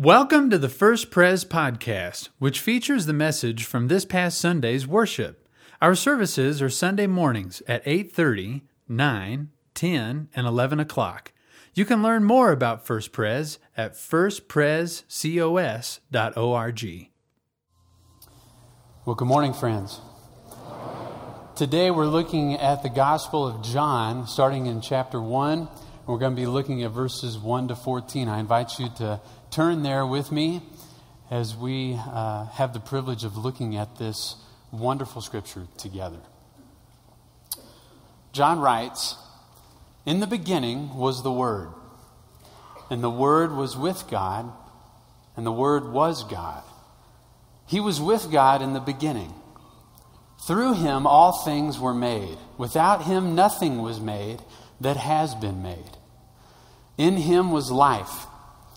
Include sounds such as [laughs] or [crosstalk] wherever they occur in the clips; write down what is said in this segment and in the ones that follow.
Welcome to the First Pres podcast, which features the message from this past Sunday's worship. Our services are Sunday mornings at 8:30, 9, 10, and 11 o'clock. You can learn more about First Pres at firstprescos.org. Well, good morning, friends. Today we're looking at the Gospel of John, starting in chapter 1. We're going to be looking at verses 1 to 14. I invite you to turn there with me as we uh, have the privilege of looking at this wonderful scripture together. John writes In the beginning was the Word, and the Word was with God, and the Word was God. He was with God in the beginning. Through him all things were made. Without him nothing was made that has been made. In him was life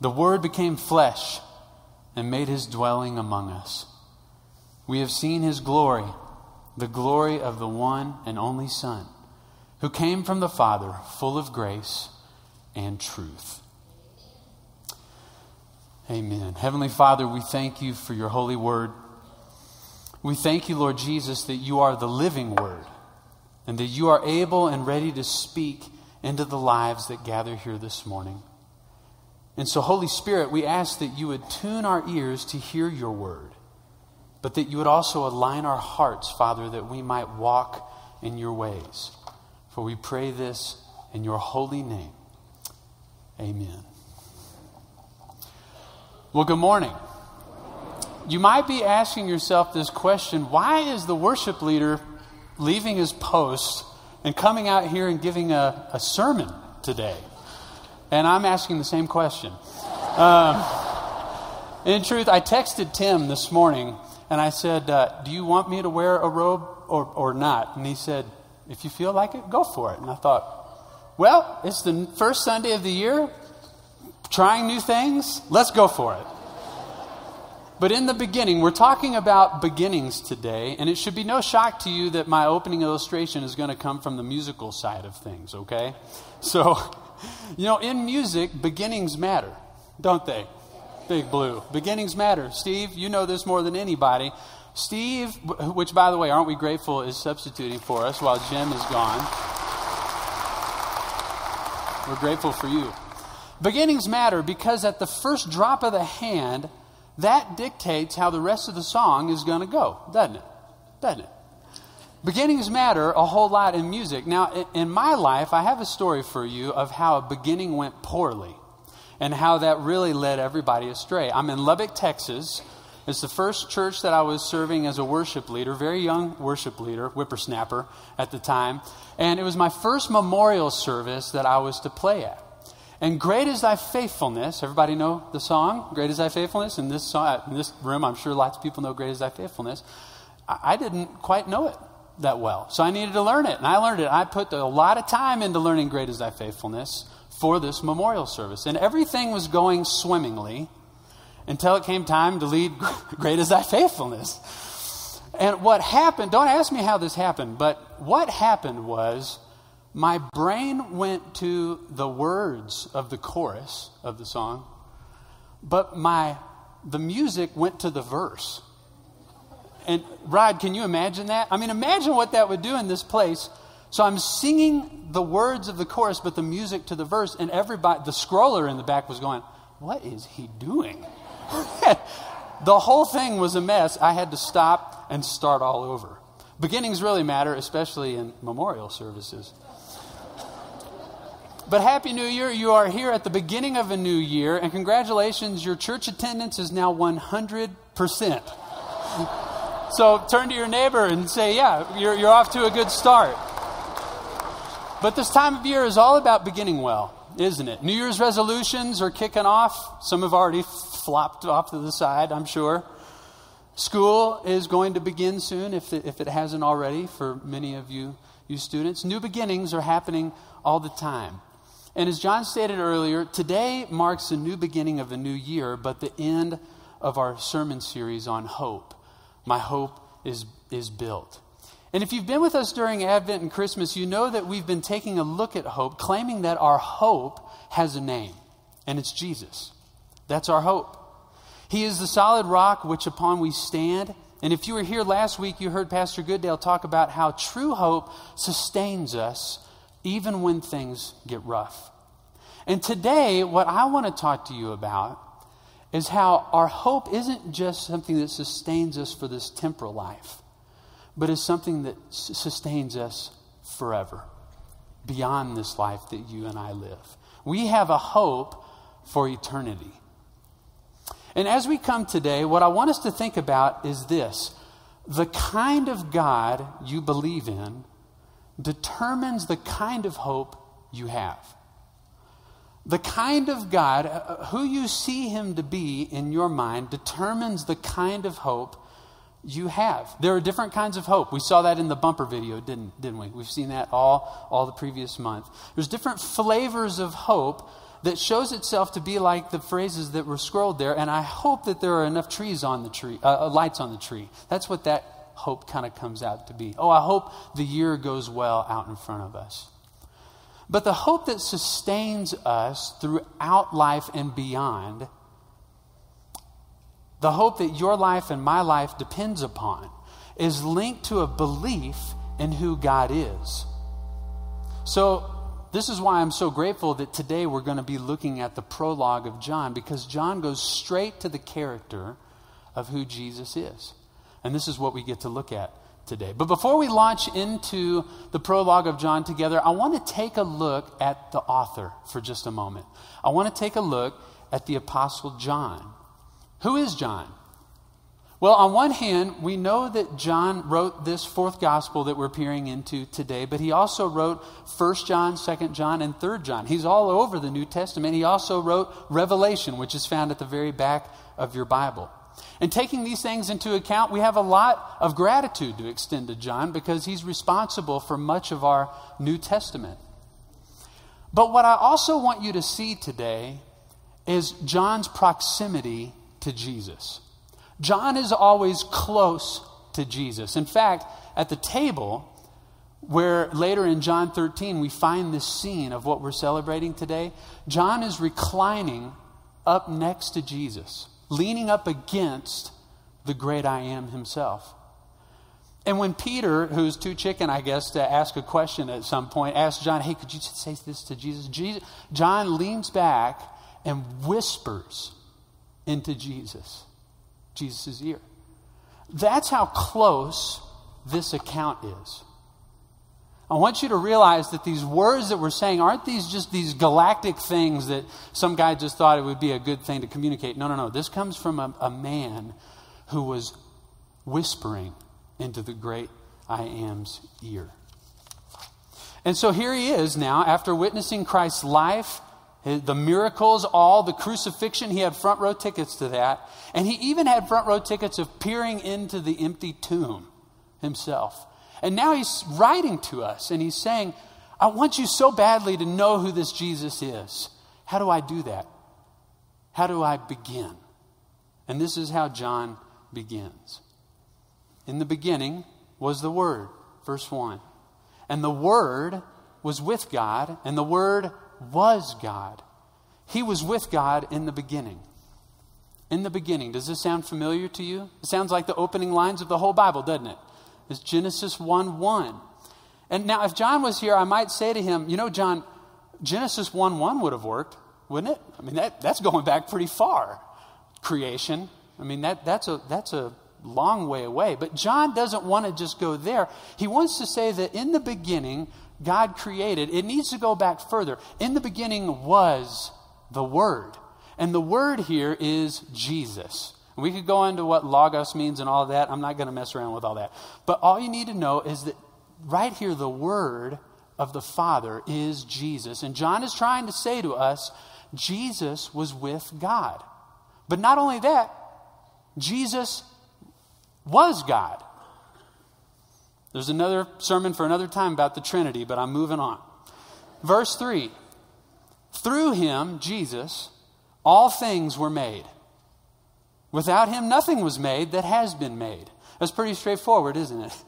The Word became flesh and made his dwelling among us. We have seen his glory, the glory of the one and only Son, who came from the Father, full of grace and truth. Amen. Heavenly Father, we thank you for your holy word. We thank you, Lord Jesus, that you are the living word and that you are able and ready to speak into the lives that gather here this morning. And so, Holy Spirit, we ask that you would tune our ears to hear your word, but that you would also align our hearts, Father, that we might walk in your ways. For we pray this in your holy name. Amen. Well, good morning. You might be asking yourself this question why is the worship leader leaving his post and coming out here and giving a, a sermon today? And I'm asking the same question. Um, in truth, I texted Tim this morning and I said, uh, Do you want me to wear a robe or, or not? And he said, If you feel like it, go for it. And I thought, Well, it's the first Sunday of the year, trying new things. Let's go for it. But in the beginning, we're talking about beginnings today, and it should be no shock to you that my opening illustration is going to come from the musical side of things, okay? So [gasps] you know, in music, beginnings matter, don't they? Big Blue. Beginnings matter. Steve, you know this more than anybody. Steve, which by the way, aren't we grateful, is substituting for us while Jim is gone. We're grateful for you. Beginnings matter because at the first drop of the hand, that dictates how the rest of the song is going to go, doesn't it? Doesn't it? Beginnings matter a whole lot in music. Now, in my life, I have a story for you of how a beginning went poorly and how that really led everybody astray. I'm in Lubbock, Texas. It's the first church that I was serving as a worship leader, very young worship leader, whippersnapper at the time. And it was my first memorial service that I was to play at. And great is thy faithfulness. Everybody know the song, Great is thy faithfulness? In this, song, in this room, I'm sure lots of people know Great is thy faithfulness. I didn't quite know it that well. So I needed to learn it. And I learned it. I put a lot of time into learning Great is Thy Faithfulness for this memorial service. And everything was going swimmingly until it came time to lead [laughs] Great is Thy Faithfulness. And what happened, don't ask me how this happened, but what happened was my brain went to the words of the chorus of the song, but my the music went to the verse. And Rod, can you imagine that? I mean, imagine what that would do in this place. So I'm singing the words of the chorus, but the music to the verse, and everybody, the scroller in the back was going, What is he doing? [laughs] The whole thing was a mess. I had to stop and start all over. Beginnings really matter, especially in memorial services. But Happy New Year. You are here at the beginning of a new year, and congratulations, your church attendance is now 100%. [laughs] so turn to your neighbor and say, Yeah, you're, you're off to a good start. But this time of year is all about beginning well, isn't it? New Year's resolutions are kicking off. Some have already flopped off to the side, I'm sure. School is going to begin soon, if it, if it hasn't already, for many of you, you students. New beginnings are happening all the time. And as John stated earlier, today marks the new beginning of a new year, but the end of our sermon series on hope. My hope is, is built. And if you've been with us during Advent and Christmas, you know that we've been taking a look at hope, claiming that our hope has a name, and it's Jesus. That's our hope. He is the solid rock which upon we stand. And if you were here last week, you heard Pastor Goodale talk about how true hope sustains us even when things get rough. And today, what I want to talk to you about is how our hope isn't just something that sustains us for this temporal life, but is something that sustains us forever, beyond this life that you and I live. We have a hope for eternity. And as we come today, what I want us to think about is this the kind of God you believe in determines the kind of hope you have. The kind of God, uh, uh, who you see him to be in your mind, determines the kind of hope you have. There are different kinds of hope. We saw that in the bumper video, didn't, didn't we? We've seen that all, all the previous month. There's different flavors of hope that shows itself to be like the phrases that were scrolled there, and I hope that there are enough trees on the tree, uh, uh lights on the tree. That's what that hope kind of comes out to be. Oh, I hope the year goes well out in front of us. But the hope that sustains us throughout life and beyond, the hope that your life and my life depends upon, is linked to a belief in who God is. So, this is why I'm so grateful that today we're going to be looking at the prologue of John, because John goes straight to the character of who Jesus is. And this is what we get to look at today. But before we launch into the prologue of John together, I want to take a look at the author for just a moment. I want to take a look at the Apostle John. Who is John? Well, on one hand, we know that John wrote this fourth gospel that we're peering into today, but he also wrote 1 John, 2 John, and 3 John. He's all over the New Testament. He also wrote Revelation, which is found at the very back of your Bible. And taking these things into account, we have a lot of gratitude to extend to John because he's responsible for much of our New Testament. But what I also want you to see today is John's proximity to Jesus. John is always close to Jesus. In fact, at the table, where later in John 13 we find this scene of what we're celebrating today, John is reclining up next to Jesus leaning up against the great I am himself. And when Peter, who's too chicken, I guess, to ask a question at some point, asks John, Hey, could you say this to Jesus? Jesus John leans back and whispers into Jesus, Jesus' ear. That's how close this account is. I want you to realize that these words that we're saying aren't these just these galactic things that some guy just thought it would be a good thing to communicate. No, no, no. This comes from a, a man who was whispering into the great I am's ear. And so here he is now, after witnessing Christ's life, the miracles, all the crucifixion, he had front row tickets to that. And he even had front row tickets of peering into the empty tomb himself. And now he's writing to us and he's saying, I want you so badly to know who this Jesus is. How do I do that? How do I begin? And this is how John begins. In the beginning was the Word, verse 1. And the Word was with God, and the Word was God. He was with God in the beginning. In the beginning. Does this sound familiar to you? It sounds like the opening lines of the whole Bible, doesn't it? Is Genesis 1 1. And now, if John was here, I might say to him, you know, John, Genesis 1 1 would have worked, wouldn't it? I mean, that, that's going back pretty far. Creation. I mean, that, that's, a, that's a long way away. But John doesn't want to just go there. He wants to say that in the beginning, God created. It needs to go back further. In the beginning was the Word. And the Word here is Jesus. We could go into what logos means and all that. I'm not going to mess around with all that. But all you need to know is that right here, the Word of the Father is Jesus. And John is trying to say to us, Jesus was with God. But not only that, Jesus was God. There's another sermon for another time about the Trinity, but I'm moving on. Verse 3 Through him, Jesus, all things were made. Without him, nothing was made that has been made. That's pretty straightforward, isn't it?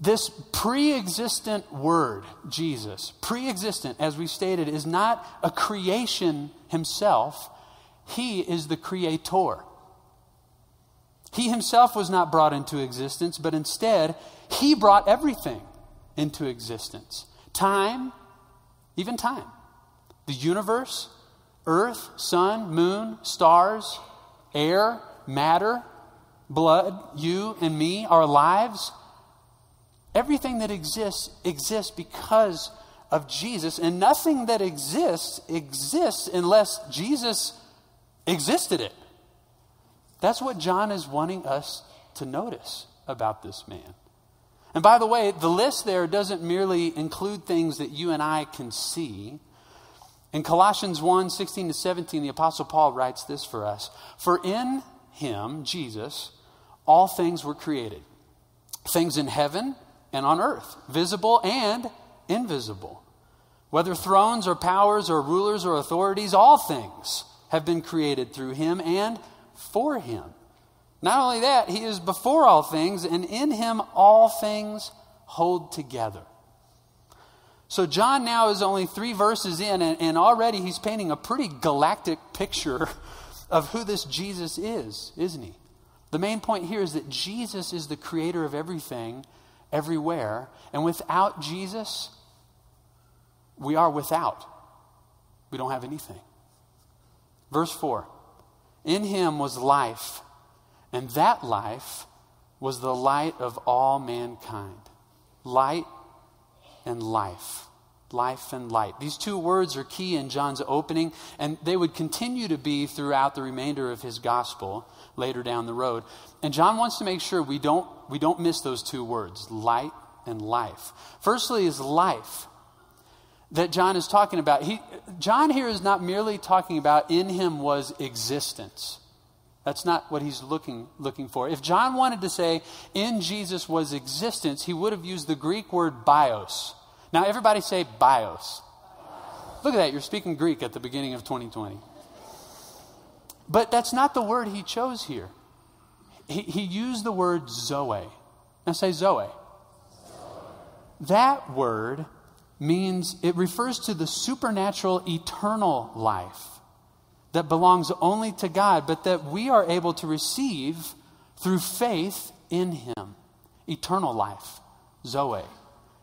This pre existent word, Jesus, pre existent, as we stated, is not a creation himself, he is the creator. He himself was not brought into existence, but instead, he brought everything into existence time, even time, the universe, earth, sun, moon, stars, air, matter, blood, you and me, our lives. Everything that exists exists because of Jesus, and nothing that exists exists unless Jesus existed it. That's what John is wanting us to notice about this man. And by the way, the list there doesn't merely include things that you and I can see. In Colossians 1 16 to 17, the Apostle Paul writes this for us For in him, Jesus, all things were created things in heaven and on earth, visible and invisible. Whether thrones or powers or rulers or authorities, all things have been created through him and for him. Not only that, he is before all things, and in him all things hold together. So, John now is only three verses in, and, and already he's painting a pretty galactic picture [laughs] of who this Jesus is, isn't he? The main point here is that Jesus is the creator of everything, everywhere, and without Jesus, we are without. We don't have anything. Verse 4 In him was life, and that life was the light of all mankind. Light and life. Life and light. These two words are key in John's opening, and they would continue to be throughout the remainder of his gospel later down the road. And John wants to make sure we don't, we don't miss those two words light and life. Firstly, is life that John is talking about. He, John here is not merely talking about in him was existence. That's not what he's looking, looking for. If John wanted to say in Jesus was existence, he would have used the Greek word bios. Now, everybody say bios. Look at that. You're speaking Greek at the beginning of 2020. But that's not the word he chose here. He, he used the word zoe. Now say zoe. That word means it refers to the supernatural eternal life that belongs only to God, but that we are able to receive through faith in Him. Eternal life, Zoe.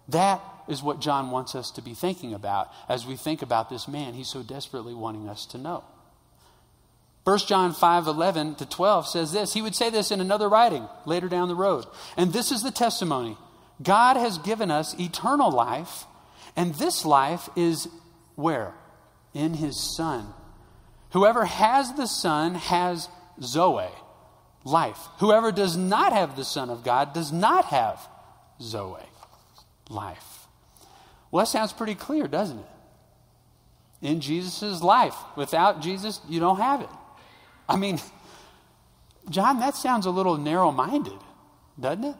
That is what John wants us to be thinking about as we think about this man he's so desperately wanting us to know. 1 John 5 11 to 12 says this. He would say this in another writing later down the road. And this is the testimony God has given us eternal life and this life is where? In his Son. Whoever has the Son has Zoe, life. Whoever does not have the Son of God does not have Zoe, life. Well, that sounds pretty clear, doesn't it? In Jesus' life. Without Jesus, you don't have it. I mean, John, that sounds a little narrow minded, doesn't it?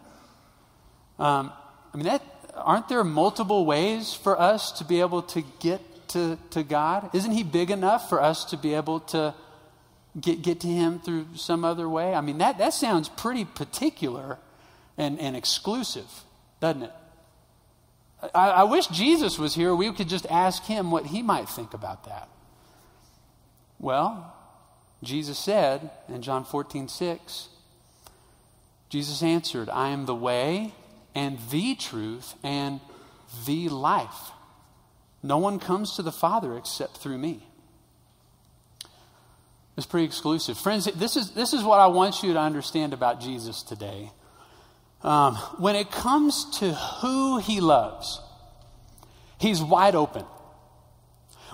Um, I mean, that aren't there multiple ways for us to be able to get to, to God? Isn't He big enough for us to be able to get, get to Him through some other way? I mean, that, that sounds pretty particular and, and exclusive, doesn't it? I, I wish Jesus was here. We could just ask Him what He might think about that. Well, Jesus said in John 14, 6, Jesus answered, I am the way and the truth and the life. No one comes to the Father except through me. It's pretty exclusive. Friends, this is, this is what I want you to understand about Jesus today. Um, when it comes to who he loves, he's wide open.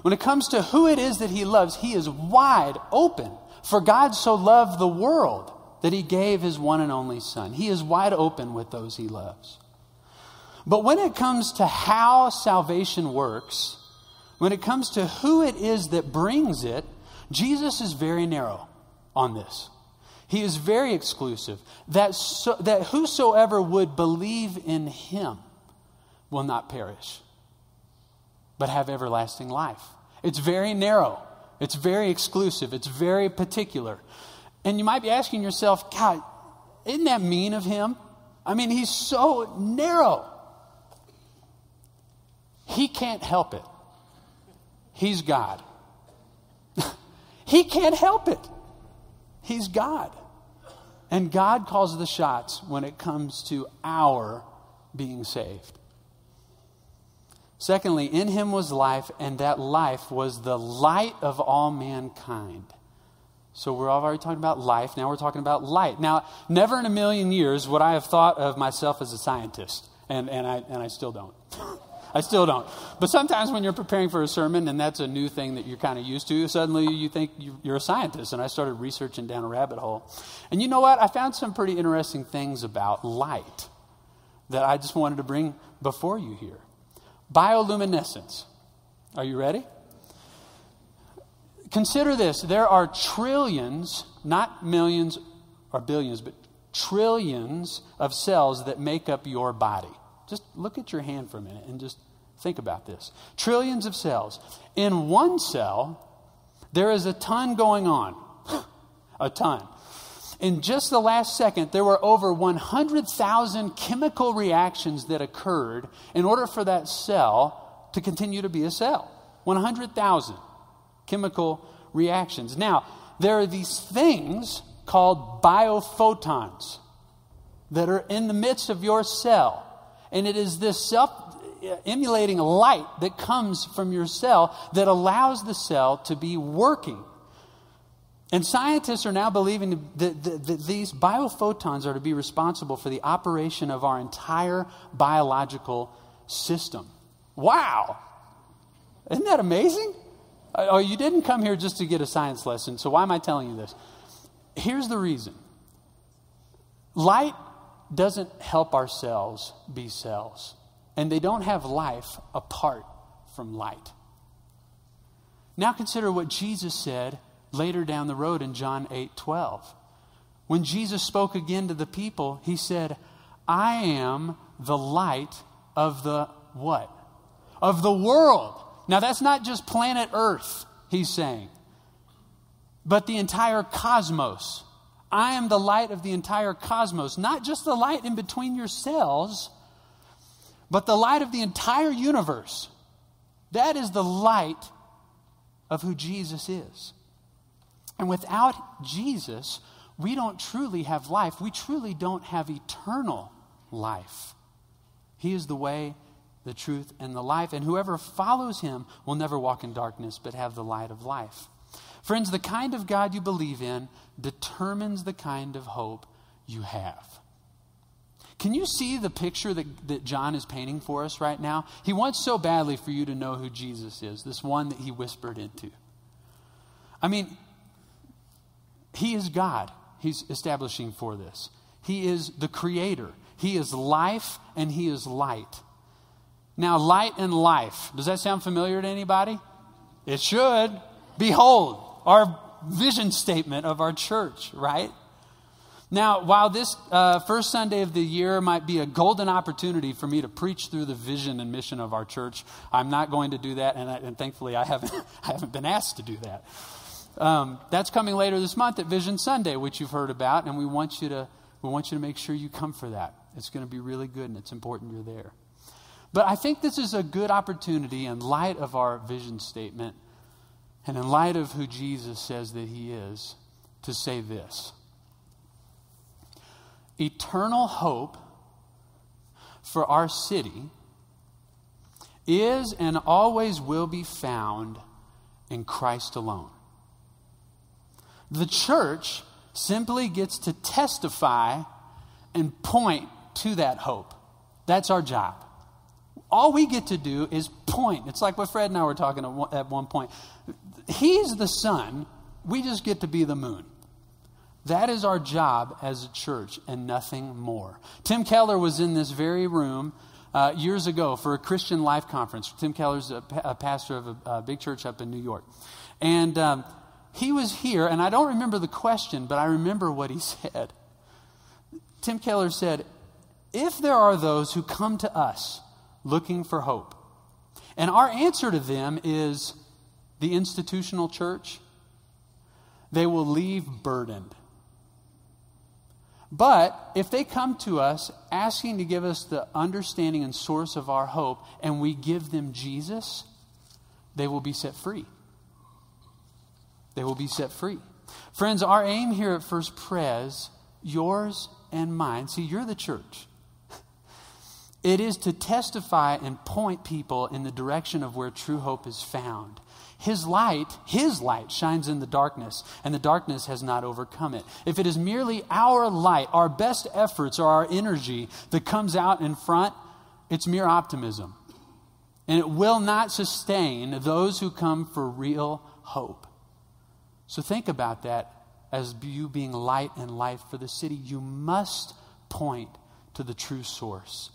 When it comes to who it is that he loves, he is wide open. For God so loved the world that he gave his one and only Son. He is wide open with those he loves. But when it comes to how salvation works, when it comes to who it is that brings it, Jesus is very narrow on this. He is very exclusive. That, so, that whosoever would believe in him will not perish, but have everlasting life. It's very narrow. It's very exclusive. It's very particular. And you might be asking yourself, God, isn't that mean of him? I mean, he's so narrow. He can't help it. He's God. [laughs] he can't help it. He's God. And God calls the shots when it comes to our being saved. Secondly, in him was life, and that life was the light of all mankind. So we're already talking about life. Now we're talking about light. Now, never in a million years would I have thought of myself as a scientist, and, and, I, and I still don't. [laughs] I still don't. But sometimes when you're preparing for a sermon and that's a new thing that you're kind of used to, suddenly you think you're a scientist. And I started researching down a rabbit hole. And you know what? I found some pretty interesting things about light that I just wanted to bring before you here. Bioluminescence. Are you ready? Consider this there are trillions, not millions or billions, but trillions of cells that make up your body. Just look at your hand for a minute and just think about this. Trillions of cells. In one cell, there is a ton going on. [gasps] a ton. In just the last second, there were over 100,000 chemical reactions that occurred in order for that cell to continue to be a cell. 100,000 chemical reactions. Now, there are these things called biophotons that are in the midst of your cell. And it is this self emulating light that comes from your cell that allows the cell to be working. And scientists are now believing that, that, that, these biophotons are to be responsible for the operation of our entire biological system. Wow! Isn't that amazing? Oh, oh you didn't come here just to get a science lesson, so why am I telling you this? Here's the reason light doesn't help ourselves be cells, and they don't have life apart from light. Now consider what Jesus said later down the road in John 8 12. When Jesus spoke again to the people, he said, I am the light of the what? Of the world. Now, that's not just planet Earth, he's saying, but the entire cosmos. I am the light of the entire cosmos, not just the light in between your cells, but the light of the entire universe. That is the light of who Jesus is. And without Jesus, we don't truly have life. We truly don't have eternal life. He is the way, the truth, and the life. And whoever follows him will never walk in darkness, but have the light of life. Friends, the kind of God you believe in determines the kind of hope you have. Can you see the picture that, that John is painting for us right now? He wants so badly for you to know who Jesus is, this one that he whispered into. I mean, he is God, he's establishing for this. He is the creator, he is life, and he is light. Now, light and life. Does that sound familiar to anybody? It should. Behold, our vision statement of our church, right? Now, while this uh, first Sunday of the year might be a golden opportunity for me to preach through the vision and mission of our church, I'm not going to do that, and, I, and thankfully I haven't, [laughs] I haven't been asked to do that. Um, that's coming later this month at Vision Sunday, which you've heard about, and we want you to we want you to make sure you come for that. It's going to be really good, and it's important you're there. But I think this is a good opportunity in light of our vision statement and in light of who Jesus says that he is to say this Eternal hope for our city is and always will be found in Christ alone. The church simply gets to testify and point to that hope. That's our job. All we get to do is point. It's like what Fred and I were talking at one point. He's the sun, we just get to be the moon. That is our job as a church and nothing more. Tim Keller was in this very room uh, years ago for a Christian Life Conference. Tim Keller's a, a pastor of a, a, big church up in New York. And um, he was here, and I don't remember the question, but I remember what he [laughs] said. Tim Keller said, If there are those who come to us looking for hope, and our answer to them is the institutional church, they will leave burdened. But if they come to us asking to give us the understanding and source of our hope, and we give them Jesus, they will be set free. They will be set free. Friends, our aim here at First Pres, yours and mine, see, you're the church. It is to testify and point people in the direction of where true hope is found. His light, His light shines in the darkness, and the darkness has not overcome it. If it is merely our light, our best efforts, or our energy that comes out in front, it's mere optimism. And it will not sustain those who come for real hope. So think about that as you being light and life for the city. You must point to the true source.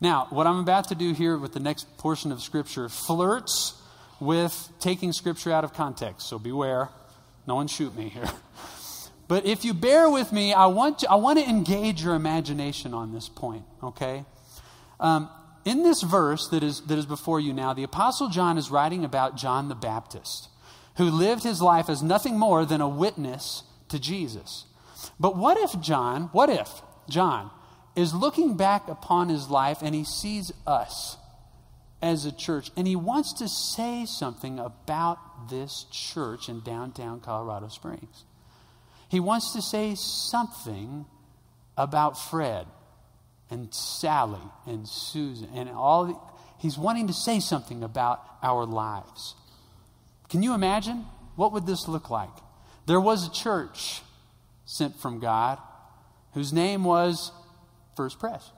Now, what I'm about to do here with the next portion of Scripture flirts with taking scripture out of context, so beware. No one shoot me here. [laughs] But if you bear with me, I want to, I want to engage your imagination on this point, okay? Um, in this verse that is, that is before you now, the Apostle John is writing about John the Baptist, who lived his life as nothing more than a witness to Jesus. But what if John, what if John is looking back upon his life and he sees us? As a church. And he wants to say something about this church in downtown Colorado Springs. He wants to say something about Fred and Sally and Susan and all. The, he's wanting to say something about our lives. Can you imagine? What would this look like? There was a church sent from God whose name was First Pres.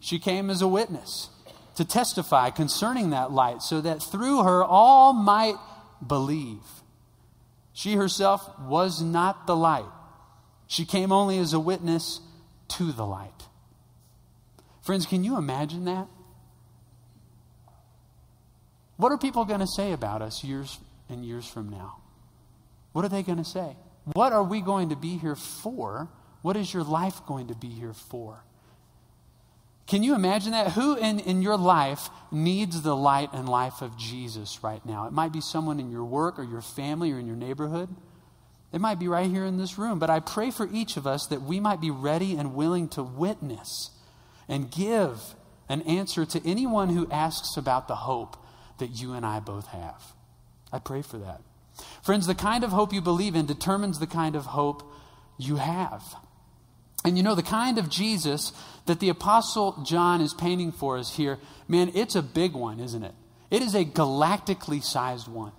She came as a witness to testify concerning that light, so that through her all might believe. She herself was not the light, she came only as a witness to the light. Friends, can you imagine that? What are people going to say about us years and years from now? What are they going to say? What are we going to be here for? What is your life going to be here for? Can you imagine that? Who in, in your life needs the light and life of Jesus right now? It might be someone in your work or your family or in your neighborhood. It might be right here in this room. But I pray for each of us that we might be ready and willing to witness and give an answer to anyone who asks about the hope that you and I both have. I pray for that. Friends, the kind of hope you believe in determines the kind of hope you have. And you know, the kind of Jesus that the Apostle John is painting for us here, man, it's a big one, isn't it? It is a galactically sized one.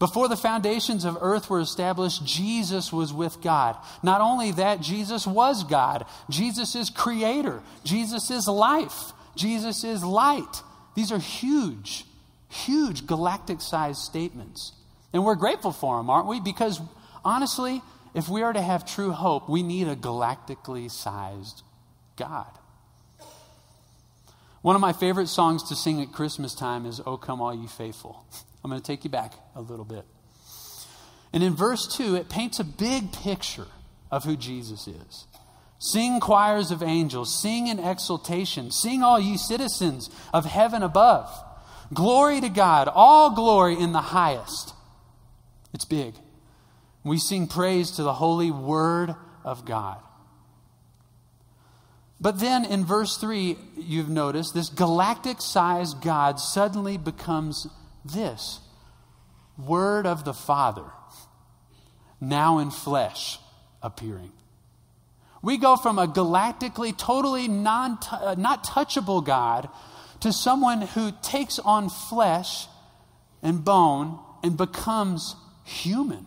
Before the foundations of earth were established, Jesus was with God. Not only that, Jesus was God. Jesus is creator. Jesus is life. Jesus is light. These are huge, huge galactic sized statements. And we're grateful for them, aren't we? Because honestly, if we are to have true hope, we need a galactically sized God. One of my favorite songs to sing at Christmas time is Oh Come All Ye Faithful. [laughs] I'm going to take you back a little bit. And in verse 2, it paints a big picture of who Jesus is. Sing choirs of angels, sing in exultation, sing all ye citizens of heaven above. Glory to God, all glory in the highest. It's big. We sing praise to the holy word of God. But then in verse 3, you've noticed this galactic sized God suddenly becomes this Word of the Father, now in flesh appearing. We go from a galactically, totally non, uh, not touchable God to someone who takes on flesh and bone and becomes human.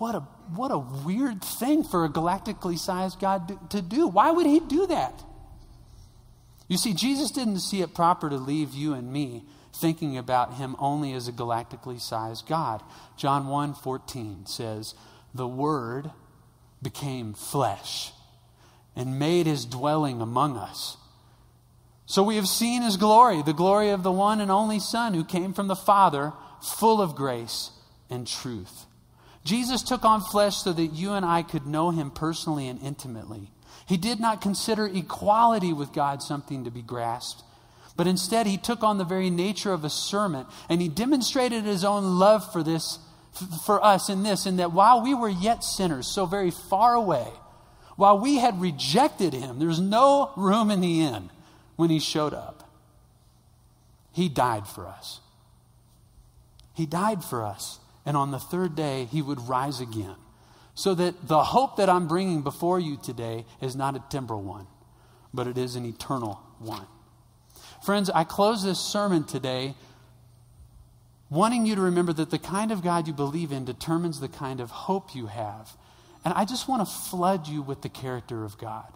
What a, what a weird thing for a galactically sized God to do. Why would he do that? You see, Jesus didn't see it proper to leave you and me thinking about him only as a galactically sized God. John 1 14 says, The Word became flesh and made his dwelling among us. So we have seen his glory, the glory of the one and only Son who came from the Father, full of grace and truth. Jesus took on flesh so that you and I could know him personally and intimately. He did not consider equality with God something to be grasped, but instead he took on the very nature of a servant and he demonstrated his own love for this for us in this in that while we were yet sinners so very far away while we had rejected him there's no room in the inn when he showed up. He died for us. He died for us and on the third day he would rise again. So that the hope that I'm bringing before you today is not a temporal one, but it is an eternal one. Friends, I close this sermon today wanting you to remember that the kind of God you believe in determines the kind of hope you have. And I just want to flood you with the character of God.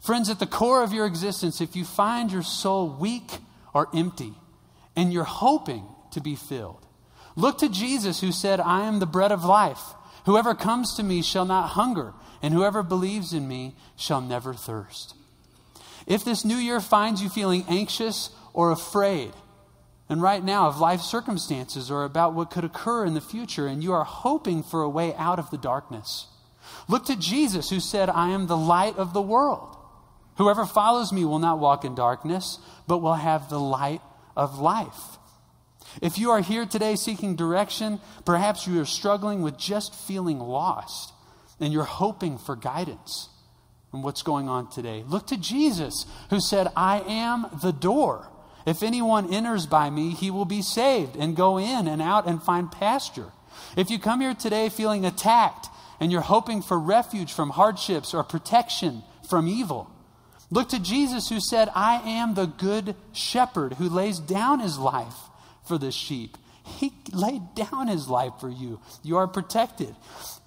Friends, at the core of your existence, if you find your soul weak or empty and you're hoping to be filled, Look to Jesus, who said, I am the bread of life. Whoever comes to me shall not hunger, and whoever believes in me shall never thirst. If this new year finds you feeling anxious or afraid, and right now of life circumstances or about what could occur in the future, and you are hoping for a way out of the darkness, look to Jesus, who said, I am the light of the world. Whoever follows me will not walk in darkness, but will have the light of life. If you are here today seeking direction, perhaps you are struggling with just feeling lost and you're hoping for guidance in what's going on today. Look to Jesus, who said, I am the door. If anyone enters by me, he will be saved and go in and out and find pasture. If you come here today feeling attacked and you're hoping for refuge from hardships or protection from evil, look to Jesus, who said, I am the good shepherd who lays down his life for the sheep. He laid down his life for you. You are protected.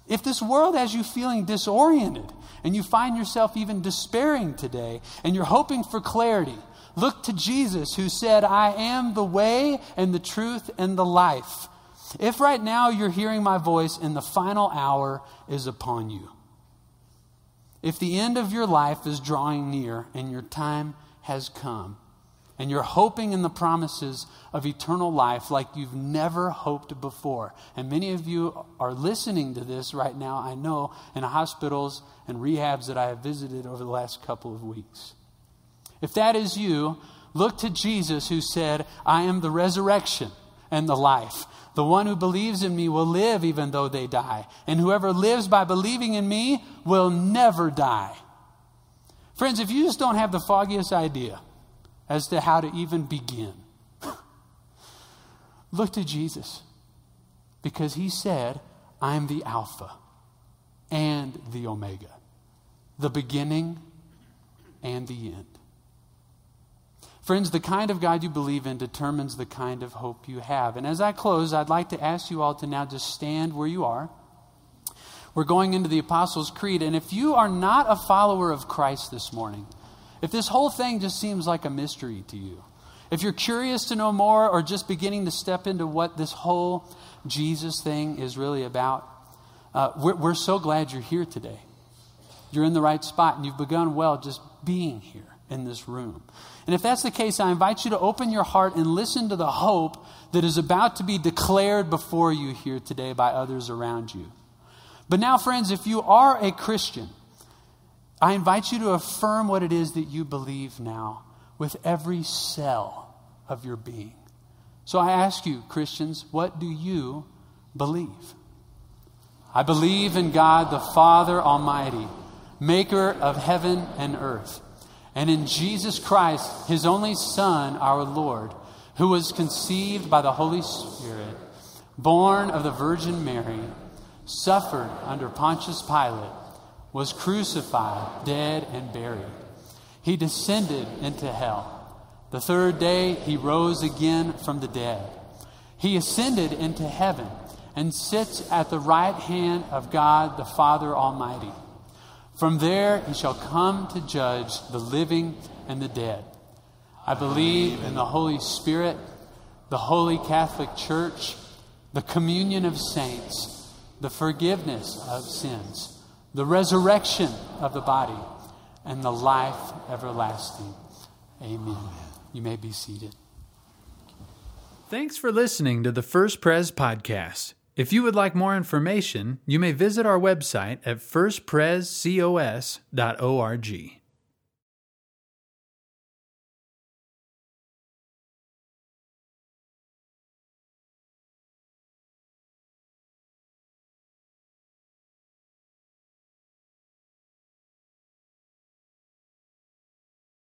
If this world has you feeling disoriented and you find yourself even despairing today and you're hoping for clarity, look to Jesus who said, I am the way and the truth and the life. If right now you're hearing my voice and the final hour is upon you, if the end of your life is drawing near and your time has come, and you're hoping in the promises of eternal life like you've never hoped before. And many of you are listening to this right now, I know, in hospitals and rehabs that I have visited over the last couple of weeks. If that is you, look to Jesus who said, I am the resurrection and the life. The one who believes in me will live even though they die. And whoever lives by believing in me will never die. Friends, if you just don't have the foggiest idea, as to how to even begin. [laughs] Look to Jesus because he said, I am the Alpha and the Omega, the beginning and the end. Friends, the kind of God you believe in determines the kind of hope you have. And as I close, I'd like to ask you all to now just stand where you are. We're going into the Apostles' Creed. And if you are not a follower of Christ this morning, if this whole thing just seems like a mystery to you, if you're curious to know more or just beginning to step into what this whole Jesus thing is really about, uh, we're, we're so glad you're here today. You're in the right spot and you've begun well just being here in this room. And if that's the case, I invite you to open your heart and listen to the hope that is about to be declared before you here today by others around you. But now, friends, if you are a Christian, I invite you to affirm what it is that you believe now with every cell of your being. So I ask you, Christians, what do you believe? I believe in God the Father Almighty, maker of heaven and earth, and in Jesus Christ, his only Son, our Lord, who was conceived by the Holy Spirit, born of the Virgin Mary, suffered under Pontius Pilate was crucified, dead, and buried. He descended into hell. The third day, he rose again from the dead. He ascended into heaven and sits at the right hand of God the Father Almighty. From there he shall come to judge the living and the dead. I believe in the Holy Spirit, the Holy Catholic Church, the communion of saints, the forgiveness of sins, the resurrection of the body, and the life everlasting. Amen. You may be seated. Thanks for listening to the First Pres podcast. If you would like more information, you may visit our website at firstprescos.org.